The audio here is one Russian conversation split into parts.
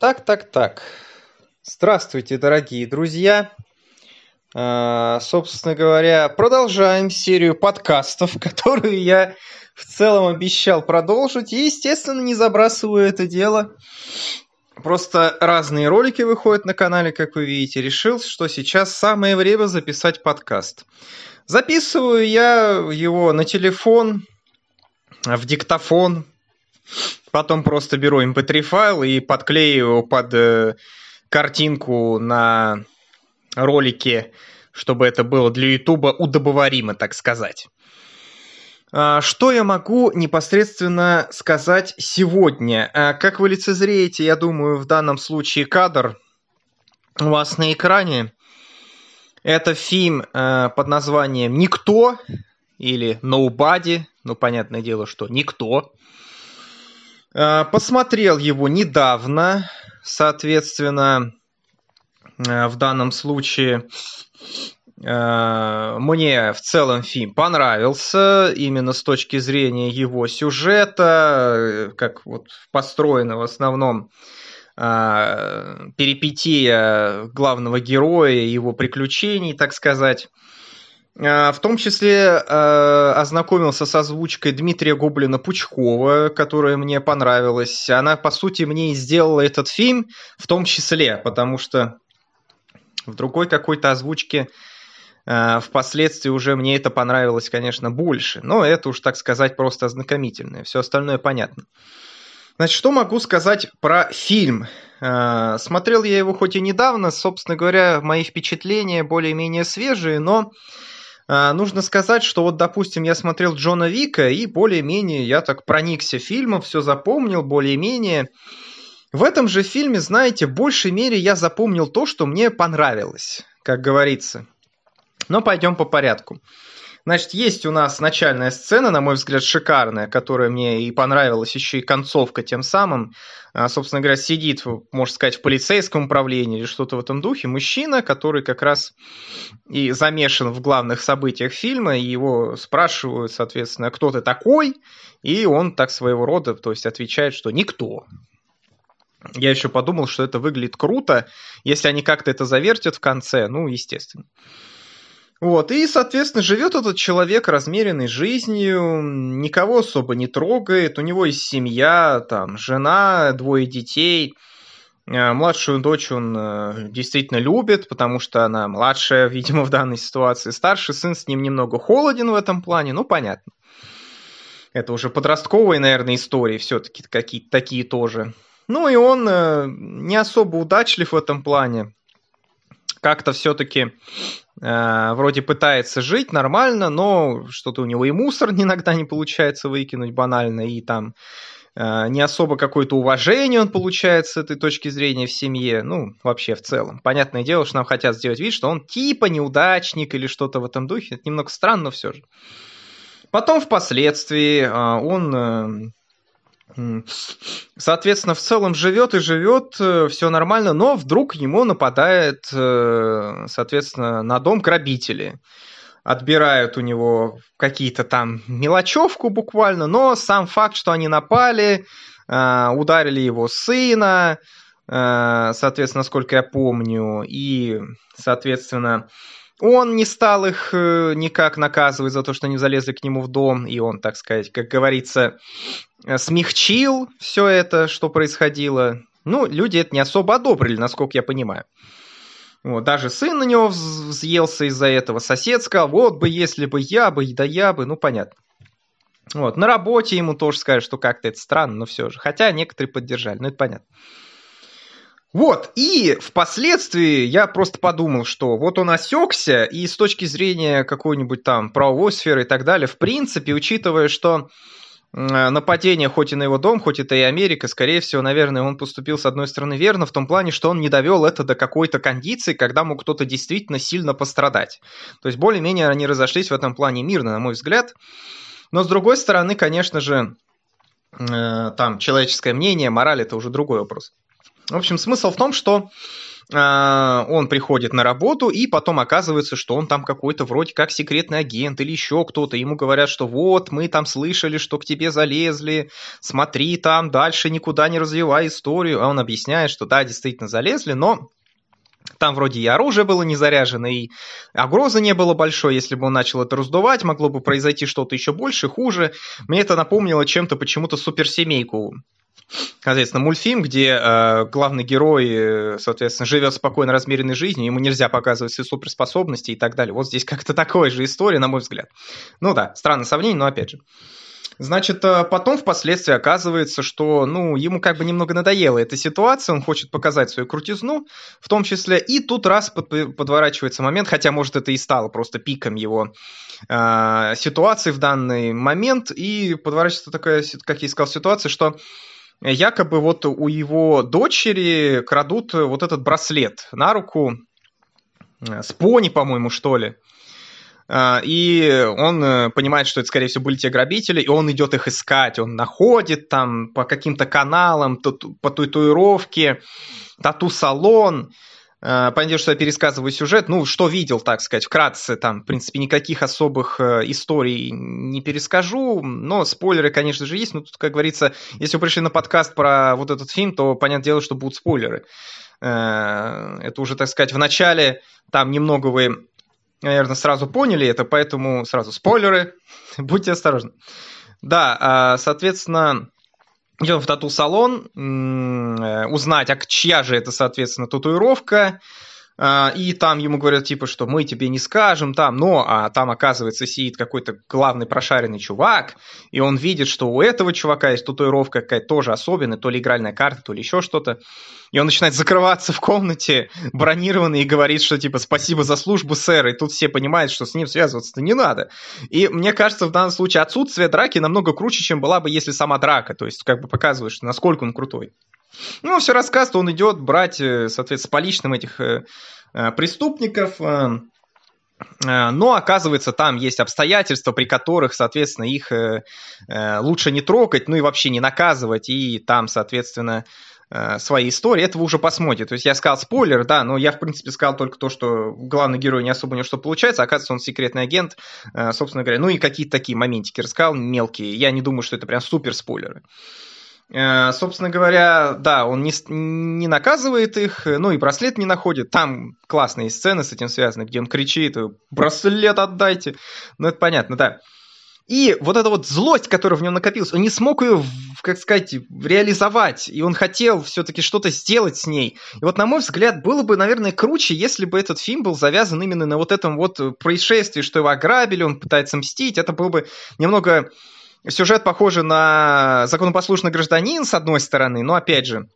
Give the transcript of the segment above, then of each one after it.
Так, так, так. Здравствуйте, дорогие друзья. А, собственно говоря, продолжаем серию подкастов, которую я в целом обещал продолжить. И, естественно, не забрасываю это дело. Просто разные ролики выходят на канале, как вы видите. Решил, что сейчас самое время записать подкаст. Записываю я его на телефон, в диктофон, Потом просто беру mp3 эм файл и подклею его под э, картинку на ролике, чтобы это было для YouTube удобоваримо, так сказать. А, что я могу непосредственно сказать сегодня? А, как вы лицезреете, я думаю, в данном случае кадр у вас на экране. Это фильм э, под названием «Никто» или «Nobody». Ну, понятное дело, что «Никто». Посмотрел его недавно, соответственно, э, в данном случае э, мне в целом фильм понравился именно с точки зрения его сюжета, как вот построено в основном перипетия главного героя, его приключений, так сказать. А, в том числе э, ознакомился с озвучкой Дмитрия Гоблина-Пучкова, которая мне понравилась. Она, по сути, мне и сделала этот фильм, в том числе, потому что в другой какой-то озвучке э, впоследствии уже мне это понравилось, конечно, больше. Но это уж, так сказать, просто ознакомительное. Все остальное понятно. Значит, что могу сказать про фильм? Смотрел я его хоть и недавно, собственно говоря, мои впечатления более-менее свежие, но а, нужно сказать, что вот, допустим, я смотрел Джона Вика, и более-менее я так проникся фильмом, все запомнил более-менее. В этом же фильме, знаете, в большей мере я запомнил то, что мне понравилось, как говорится. Но пойдем по порядку. Значит, есть у нас начальная сцена, на мой взгляд, шикарная, которая мне и понравилась, еще и концовка тем самым. А, собственно говоря, сидит, можно сказать, в полицейском управлении или что-то в этом духе мужчина, который как раз и замешан в главных событиях фильма, и его спрашивают, соответственно, кто ты такой, и он так своего рода, то есть отвечает, что никто. Я еще подумал, что это выглядит круто, если они как-то это завертят в конце, ну, естественно. Вот, и, соответственно, живет этот человек размеренной жизнью, никого особо не трогает, у него есть семья, там, жена, двое детей. Э, младшую дочь он э, действительно любит, потому что она младшая, видимо, в данной ситуации. Старший сын с ним немного холоден в этом плане, ну, понятно. Это уже подростковые, наверное, истории все-таки какие-то такие тоже. Ну, и он э, не особо удачлив в этом плане. Как-то все-таки Э, вроде пытается жить нормально, но что-то у него и мусор иногда не получается выкинуть банально, и там э, не особо какое-то уважение он получает с этой точки зрения в семье, ну, вообще в целом. Понятное дело, что нам хотят сделать вид, что он типа неудачник или что-то в этом духе. Это немного странно, но все же. Потом впоследствии э, он Соответственно, в целом живет и живет, э, все нормально, но вдруг ему нападает, э, соответственно, на дом грабители. Отбирают у него какие-то там мелочевку буквально, но сам факт, что они напали, э, ударили его сына, соответственно, насколько я помню, и, соответственно, он не стал их э, никак наказывать за то, что они залезли к нему в дом, и он, так сказать, как говорится, э, смягчил все это, что происходило. Ну, люди это не особо одобрили, насколько я понимаю. Вот, даже сын на него взъелся из-за этого. Сосед сказал, вот бы, если бы я бы, да я бы, ну, понятно. Вот, на работе ему тоже сказали, что как-то это странно, но все же. Хотя некоторые поддержали, ну, это понятно. Вот, и впоследствии я просто подумал, что вот он осекся, и с точки зрения какой-нибудь там правовой сферы и так далее, в принципе, учитывая, что нападение хоть и на его дом, хоть это и Америка, скорее всего, наверное, он поступил с одной стороны верно, в том плане, что он не довел это до какой-то кондиции, когда мог кто-то действительно сильно пострадать. То есть более-менее они разошлись в этом плане мирно, на мой взгляд. Но с другой стороны, конечно же, э, там человеческое мнение, мораль это уже другой вопрос. В общем, смысл в том, что а, он приходит на работу, и потом оказывается, что он там какой-то вроде как секретный агент или еще кто-то. Ему говорят, что вот, мы там слышали, что к тебе залезли, смотри там, дальше никуда не развивай историю. А он объясняет, что да, действительно залезли, но там вроде и оружие было не заряжено, и угрозы не было большой. Если бы он начал это раздувать, могло бы произойти что-то еще больше, хуже. Мне это напомнило чем-то почему-то суперсемейку Соответственно, мультфильм, где э, главный герой, соответственно, живет спокойно, размеренной жизнью, ему нельзя показывать свои суперспособности и так далее. Вот здесь как-то такая же история, на мой взгляд. Ну да, странное сравнение, но опять же. Значит, э, потом впоследствии оказывается, что, ну, ему как бы немного надоела эта ситуация, он хочет показать свою крутизну, в том числе, и тут раз под, подворачивается момент, хотя, может, это и стало просто пиком его э, ситуации в данный момент, и подворачивается такая, как я и сказал, ситуация, что якобы вот у его дочери крадут вот этот браслет на руку э, с пони, по-моему, что ли. А, и он э, понимает, что это, скорее всего, были те грабители, и он идет их искать. Он находит там по каким-то каналам, по татуировке, тату-салон. А, понятно, что я пересказываю сюжет. Ну, что видел, так сказать, вкратце. Там, в принципе, никаких особых э, историй не перескажу. Но спойлеры, конечно же, есть. Но тут, как говорится, если вы пришли на подкаст про вот этот фильм, то, понятное дело, что будут спойлеры. Э, это уже, так сказать, в начале там немного вы, наверное, сразу поняли это, поэтому сразу спойлеры. Будьте осторожны. Да, а, соответственно, идем в тату-салон, э, узнать, а чья же это, соответственно, татуировка, и там ему говорят, типа, что мы тебе не скажем там, но а там, оказывается, сидит какой-то главный прошаренный чувак, и он видит, что у этого чувака есть татуировка какая-то тоже особенная, то ли игральная карта, то ли еще что-то. И он начинает закрываться в комнате, бронированный, и говорит, что, типа, спасибо за службу, сэр, и тут все понимают, что с ним связываться-то не надо. И мне кажется, в данном случае отсутствие драки намного круче, чем была бы, если сама драка, то есть, как бы показывает, что насколько он крутой. Ну, все рассказывает, он идет брать, э, соответственно, поличным этих э, э, преступников, но оказывается, там есть обстоятельства, при которых, соответственно, их лучше не трогать, ну и вообще не наказывать, и там, соответственно, свои истории. Это вы уже посмотрите. То есть я сказал спойлер, да, но я, в принципе, сказал только то, что главный герой не особо у него что получается, оказывается, он секретный агент, собственно говоря. Ну и какие-то такие моментики рассказал, мелкие. Я не думаю, что это прям супер спойлеры. Э, собственно говоря, да, он не, не наказывает их, ну и браслет не находит. Там классные сцены с этим связаны, где он кричит, браслет отдайте. Ну это понятно, да. И вот эта вот злость, которая в нем накопилась, он не смог ее, как сказать, реализовать. И он хотел все-таки что-то сделать с ней. И вот, на мой взгляд, было бы, наверное, круче, если бы этот фильм был завязан именно на вот этом вот происшествии, что его ограбили, он пытается мстить. Это было бы немного Сюжет похожий на законопослушный гражданин, с одной стороны, но опять же,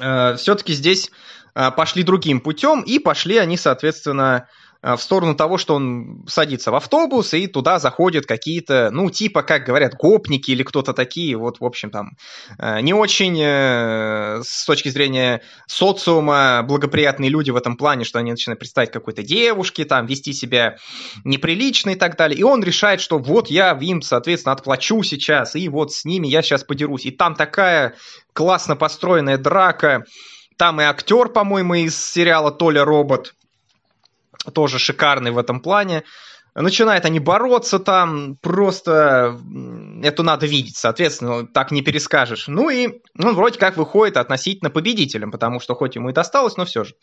э, все-таки здесь э, пошли другим путем, и пошли они, соответственно, в сторону того, что он садится в автобус, и туда заходят какие-то, ну, типа, как говорят, гопники или кто-то такие, вот, в общем, там, э, не очень э, с точки зрения социума благоприятные люди в этом плане, что они начинают представить какой-то девушке, там, вести себя неприлично и так далее. И он решает, что вот я им, соответственно, отплачу сейчас, и вот с ними я сейчас подерусь. И там такая классно построенная драка, там и актер, по-моему, из сериала «Толя робот», тоже шикарный в этом плане. Начинают они бороться там, просто это надо видеть, соответственно, так не перескажешь. Ну и он вроде как выходит относительно победителем, потому что хоть ему и досталось, но все же.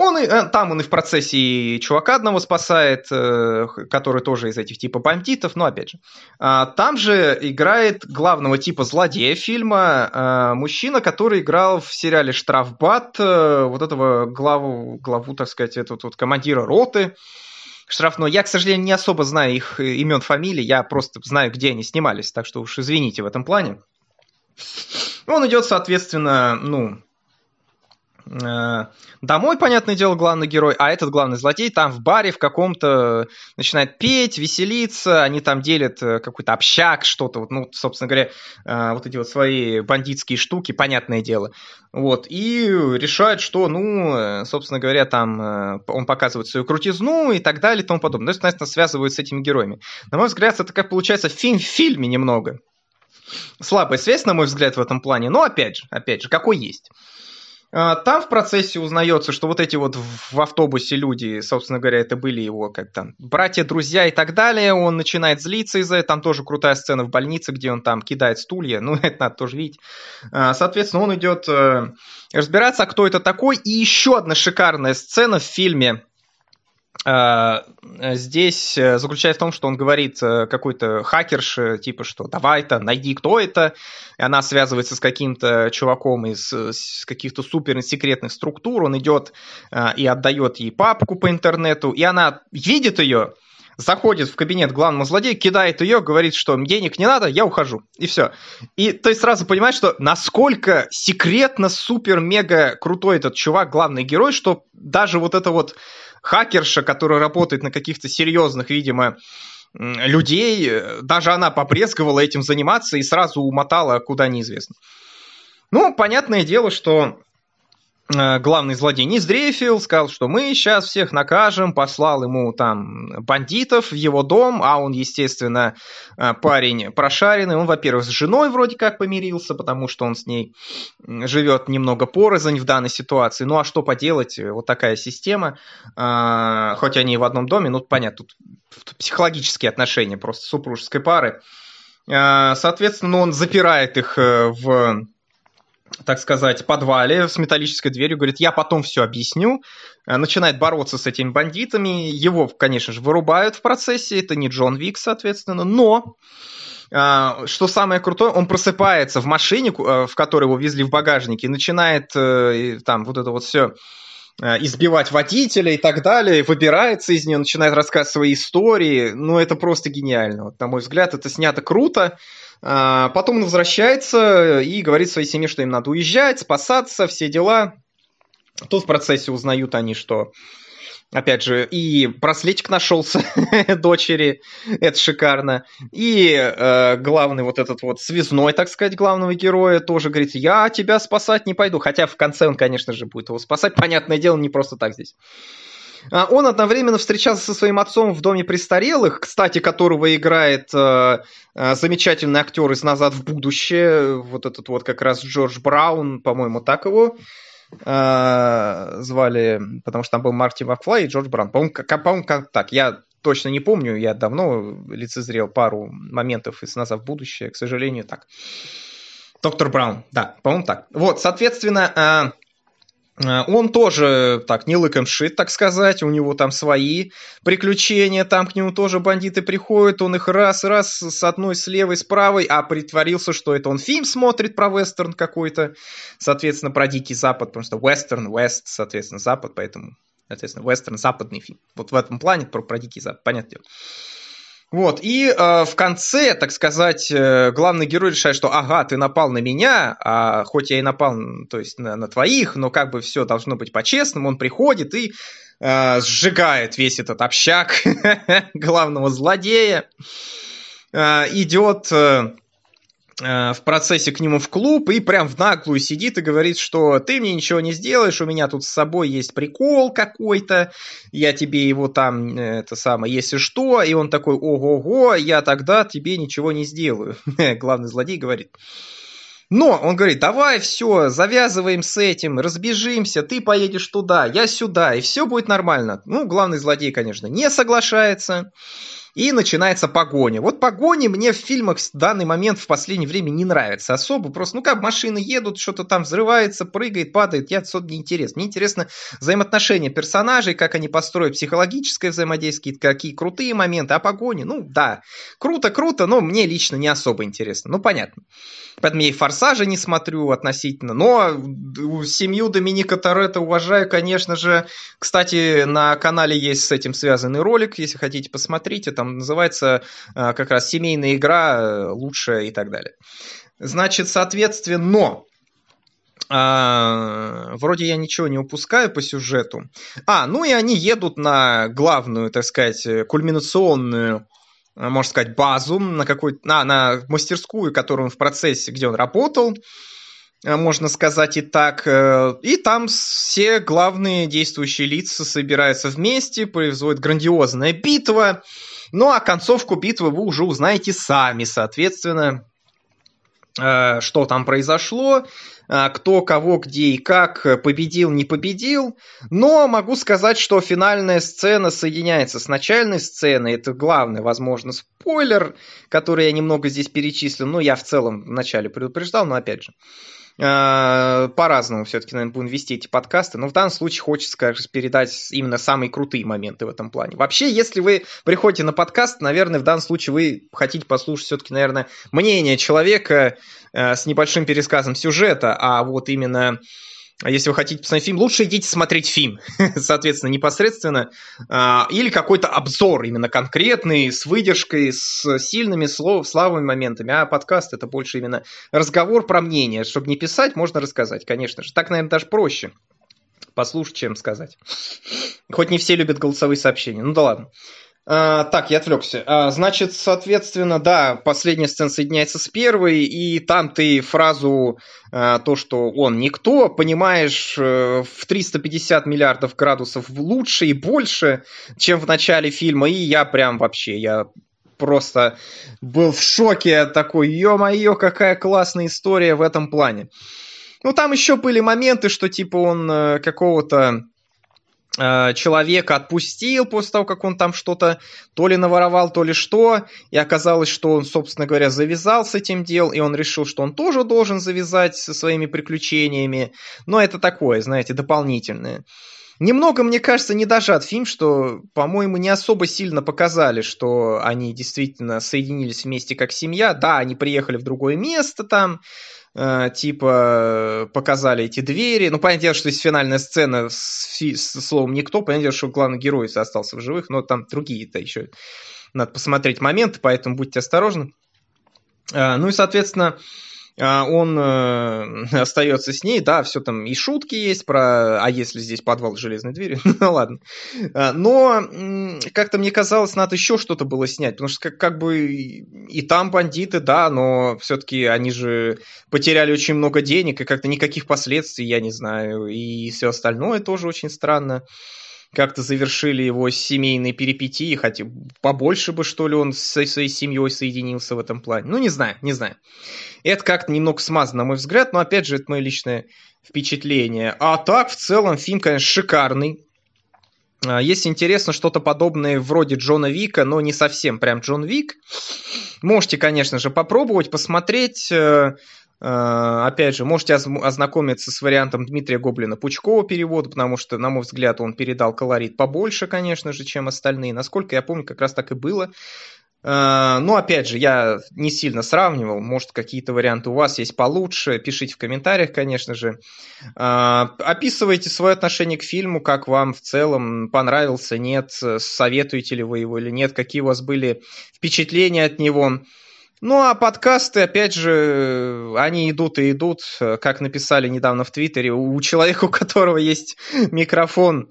Он и, э, там он и в процессе и чувака одного спасает, э, который тоже из этих типа бандитов, но опять же. А, там же играет главного типа злодея фильма а, мужчина, который играл в сериале «Штрафбат», э, вот этого главу, главу так сказать, этого вот командира роты штрафной. Я, к сожалению, не особо знаю их имен, фамилий, я просто знаю, где они снимались, так что уж извините в этом плане. Он идет, соответственно, ну, домой, понятное дело, главный герой, а этот главный злодей там в баре в каком-то начинает петь, веселиться, они там делят э, какой-то общак, что-то, вот, ну, собственно говоря, э, вот эти вот свои бандитские штуки, понятное дело. Вот, и решают, что, ну, собственно говоря, там он показывает свою крутизну и так далее и тому подобное. То есть, естественно, связывают с этими героями. На мой взгляд, это как получается фильм в фильме немного. Слабая связь, на мой взгляд, в этом плане, но опять же, опять же, какой есть. А, там в процессе узнается, что вот эти вот в автобусе люди, собственно говоря, это были его как там братья, друзья и так далее. Он начинает злиться из-за этого. Там тоже крутая сцена в больнице, где он там кидает стулья. Ну, это надо тоже видеть. А, соответственно, он идет э, разбираться, кто это такой. И еще одна шикарная сцена в фильме здесь э, заключается в том, что он говорит э, какой-то хакерше, типа, что давай-то, найди, кто это. И она связывается с каким-то чуваком из, каких-то супер секретных структур. Он идет а, и отдает ей папку по интернету. И она видит ее, заходит в кабинет главного злодея, кидает ее, говорит, что денег не надо, я ухожу. И все. И то есть сразу понимаешь, что насколько секретно, супер-мега крутой этот чувак, главный герой, что даже вот это вот хакерша, которая работает на каких-то серьезных, видимо, людей, даже она попрескивала этим заниматься и сразу умотала куда неизвестно. Ну, понятное дело, что Э, главный злодей не сдрейфил, сказал, что мы сейчас всех накажем, послал ему там бандитов в его дом, а он, естественно, э, парень прошаренный. Он, во-первых, с женой вроде как помирился, потому что он с ней живет немного порознь в данной ситуации. Ну а что поделать, вот такая система. Э, хоть они и в одном доме, ну понятно, тут психологические отношения просто супружеской пары. Соответственно, он запирает их в так сказать, подвале с металлической дверью, говорит, я потом все объясню, э, начинает бороться с этими бандитами, его, конечно же, вырубают в процессе, это не Джон Вик, соответственно, но э, что самое крутое, он просыпается в машине, э, в которой его везли в багажнике, начинает там вот это вот все избивать водителя и так далее, выбирается из нее, начинает рассказывать свои истории. Ну, это просто гениально. Вот, на мой взгляд, это снято круто. А, потом он возвращается и говорит своей семье, что им надо уезжать, спасаться, все дела. Тут в процессе узнают они, что Опять же, и браслетик нашелся дочери, это шикарно. И э, главный вот этот вот связной, так сказать, главного героя тоже говорит, я тебя спасать не пойду. Хотя в конце он, конечно же, будет его спасать. Понятное дело, не просто так здесь. А, он одновременно встречался со своим отцом в доме престарелых, кстати, которого играет э, э, замечательный актер из «Назад в будущее», вот этот вот как раз Джордж Браун, по-моему, так его э, звали, потому что там был Марти Макфлай и Джордж Браун. По-моему, как, по как так, я точно не помню, я давно лицезрел пару моментов из «Назад в будущее», к сожалению, так. Доктор Браун, да, по-моему, так. Вот, соответственно, он тоже так не лыком шит, так сказать, у него там свои приключения, там к нему тоже бандиты приходят, он их раз-раз с одной, с левой, с правой, а притворился, что это он фильм смотрит про вестерн какой-то, соответственно, про Дикий Запад, потому что вестерн, вест, соответственно, Запад, поэтому, соответственно, вестерн, западный фильм. Вот в этом плане про, про Дикий Запад, понятно. Вот, и э, в конце, так сказать, э, главный герой решает, что ага, ты напал на меня, а хоть я и напал, то есть на, на твоих, но как бы все должно быть по-честному, он приходит и э, сжигает весь этот общак главного злодея, э, идет... Э, в процессе к нему в клуб и прям в наглую сидит и говорит, что ты мне ничего не сделаешь, у меня тут с собой есть прикол какой-то, я тебе его там, э, это самое, если что, и он такой, ого-го, я тогда тебе ничего не сделаю. Главный злодей говорит. Но он говорит, давай все, завязываем с этим, разбежимся, ты поедешь туда, я сюда, и все будет нормально. Ну, главный злодей, конечно, не соглашается и начинается погоня. Вот погони мне в фильмах в данный момент в последнее время не нравится особо. Просто, ну как машины едут, что-то там взрывается, прыгает, падает. Я особо не интересно. Мне интересно взаимоотношения персонажей, как они построят психологическое взаимодействие, какие крутые моменты. А погони, ну да, круто-круто, но мне лично не особо интересно. Ну понятно. Поэтому я и «Форсажа» не смотрю относительно. Но семью Доминика Торетто уважаю, конечно же. Кстати, на канале есть с этим связанный ролик, если хотите, посмотрите. Там называется а, как раз «Семейная игра э, лучшая» и так далее. Значит, соответственно, а, вроде я ничего не упускаю по сюжету. А, ну и они едут на главную, так сказать, кульминационную Э, можно сказать, базу на какой на, на мастерскую, которую он в процессе, где он работал, э, можно сказать и так. Э, и там все главные действующие лица собираются вместе, производит грандиозная битва. Ну а концовку битвы вы уже узнаете сами, соответственно. э, что там произошло, э, кто кого где и как победил, не победил. Но могу сказать, что финальная сцена соединяется с начальной сценой. Это главный, возможно, спойлер, который я немного здесь перечислил. Ну, я в целом вначале предупреждал, но опять же. Э, по-разному все-таки, наверное, будем вести эти подкасты, но в данном случае хочется, конечно, передать именно самые крутые моменты в этом плане. Вообще, если вы приходите на подкаст, наверное, в данном случае вы хотите послушать все-таки, наверное, мнение человека э, с небольшим пересказом сюжета, а вот именно а если вы хотите посмотреть фильм, лучше идите смотреть фильм, соответственно, непосредственно. А, или какой-то обзор именно конкретный, с выдержкой, с сильными слов, славными моментами. А подкаст это больше именно разговор про мнение. Чтобы не писать, можно рассказать, конечно же. Так, наверное, даже проще послушать, чем сказать. Хоть не все любят голосовые сообщения. Ну да ладно. А, так, я отвлекся. А, значит, соответственно, да, последняя сцена соединяется с первой, и там ты фразу а, то, что он никто, понимаешь э, в 350 миллиардов градусов лучше и больше, чем в начале фильма, и я прям вообще, я просто был в шоке такой, ё-моё, какая классная история в этом плане. Ну, там еще были моменты, что типа он э, какого-то человека отпустил после того, как он там что-то то ли наворовал, то ли что, и оказалось, что он, собственно говоря, завязал с этим делом, и он решил, что он тоже должен завязать со своими приключениями, но это такое, знаете, дополнительное. Немного, мне кажется, не дожат фильм, что, по-моему, не особо сильно показали, что они действительно соединились вместе как семья. Да, они приехали в другое место там, Э, типа показали эти двери. Ну, понятное дело, что есть финальная сцена с, с словом «никто», понятное дело, что главный герой остался в живых, но там другие-то еще надо посмотреть моменты, поэтому будьте осторожны. Э, ну и, соответственно, он э, остается с ней, да, все там и шутки есть про, а если здесь подвал с железной дверью, ну ладно. А, но как-то мне казалось, надо еще что-то было снять, потому что как, как бы и там бандиты, да, но все-таки они же потеряли очень много денег и как-то никаких последствий, я не знаю, и все остальное тоже очень странно как-то завершили его семейные перипетии, хотя побольше бы, что ли, он со своей семьей соединился в этом плане. Ну, не знаю, не знаю. Это как-то немного смазано, на мой взгляд, но, опять же, это мое личное впечатление. А так, в целом, фильм, конечно, шикарный. А, если интересно что-то подобное вроде Джона Вика, но не совсем прям Джон Вик, можете, конечно же, попробовать, посмотреть. Э, опять же, можете ознакомиться с вариантом Дмитрия Гоблина Пучкова перевода, потому что, на мой взгляд, он передал колорит побольше, конечно же, чем остальные. Насколько я помню, как раз так и было. Э, но, опять же, я не сильно сравнивал. Может, какие-то варианты у вас есть получше. Пишите в комментариях, конечно же. Э, описывайте свое отношение к фильму, как вам в целом понравился, нет, советуете ли вы его или нет, какие у вас были впечатления от него. Ну, а подкасты, опять же, они идут и идут, как написали недавно в Твиттере, у человека, у которого есть микрофон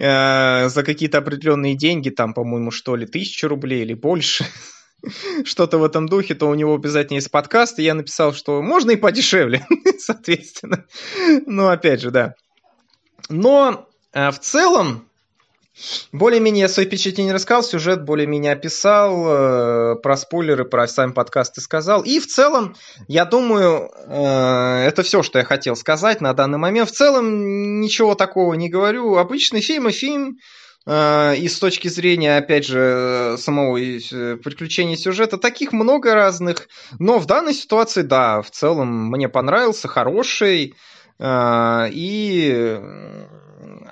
э, за какие-то определенные деньги, там, по-моему, что ли, тысячу рублей или больше, что-то в этом духе, то у него обязательно есть подкаст, и я написал, что можно и подешевле, соответственно. Ну, опять же, да. Но э, в целом, более-менее я свои впечатления рассказал, сюжет более-менее описал, э, про спойлеры, про сами подкасты сказал. И в целом, я думаю, э, это все, что я хотел сказать на данный момент. В целом, ничего такого не говорю. Обычный фильм и фильм. Э, и с точки зрения, опять же, самого приключения сюжета, таких много разных. Но в данной ситуации, да, в целом мне понравился, хороший. И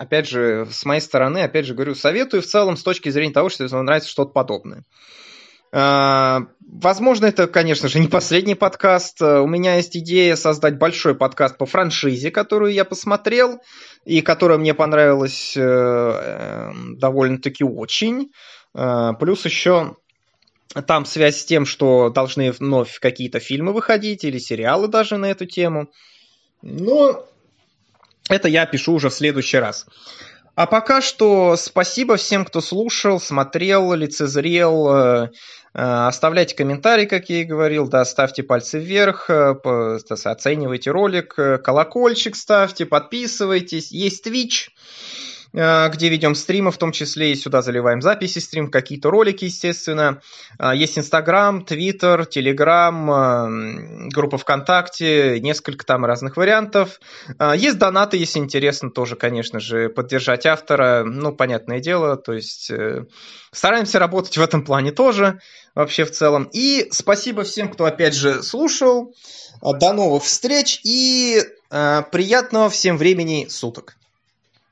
опять же, с моей стороны, опять же говорю, советую в целом с точки зрения того, что вам нравится что-то подобное. А, возможно, это, конечно же, не последний подкаст. У меня есть идея создать большой подкаст по франшизе, которую я посмотрел, и которая мне понравилась э, эм, довольно-таки очень. А, плюс еще там связь с тем, что должны вновь какие-то фильмы выходить или сериалы даже на эту тему. Но это я пишу уже в следующий раз. А пока что спасибо всем, кто слушал, смотрел, лицезрел. Э, э, оставляйте комментарии, как я и говорил, да, ставьте пальцы вверх, э, оценивайте ролик, колокольчик ставьте, подписывайтесь. Есть Twitch, где ведем стримы, в том числе и сюда заливаем записи стрим, какие-то ролики, естественно. Э, есть Инстаграм, Твиттер, Телеграм, э, группа ВКонтакте, несколько там разных вариантов. Есть донаты, если интересно, тоже, конечно же, поддержать автора. Ну, понятное дело, то есть стараемся работать в этом плане тоже, вообще в целом. И спасибо всем, кто, опять же, слушал. До новых встреч и приятного всем времени суток.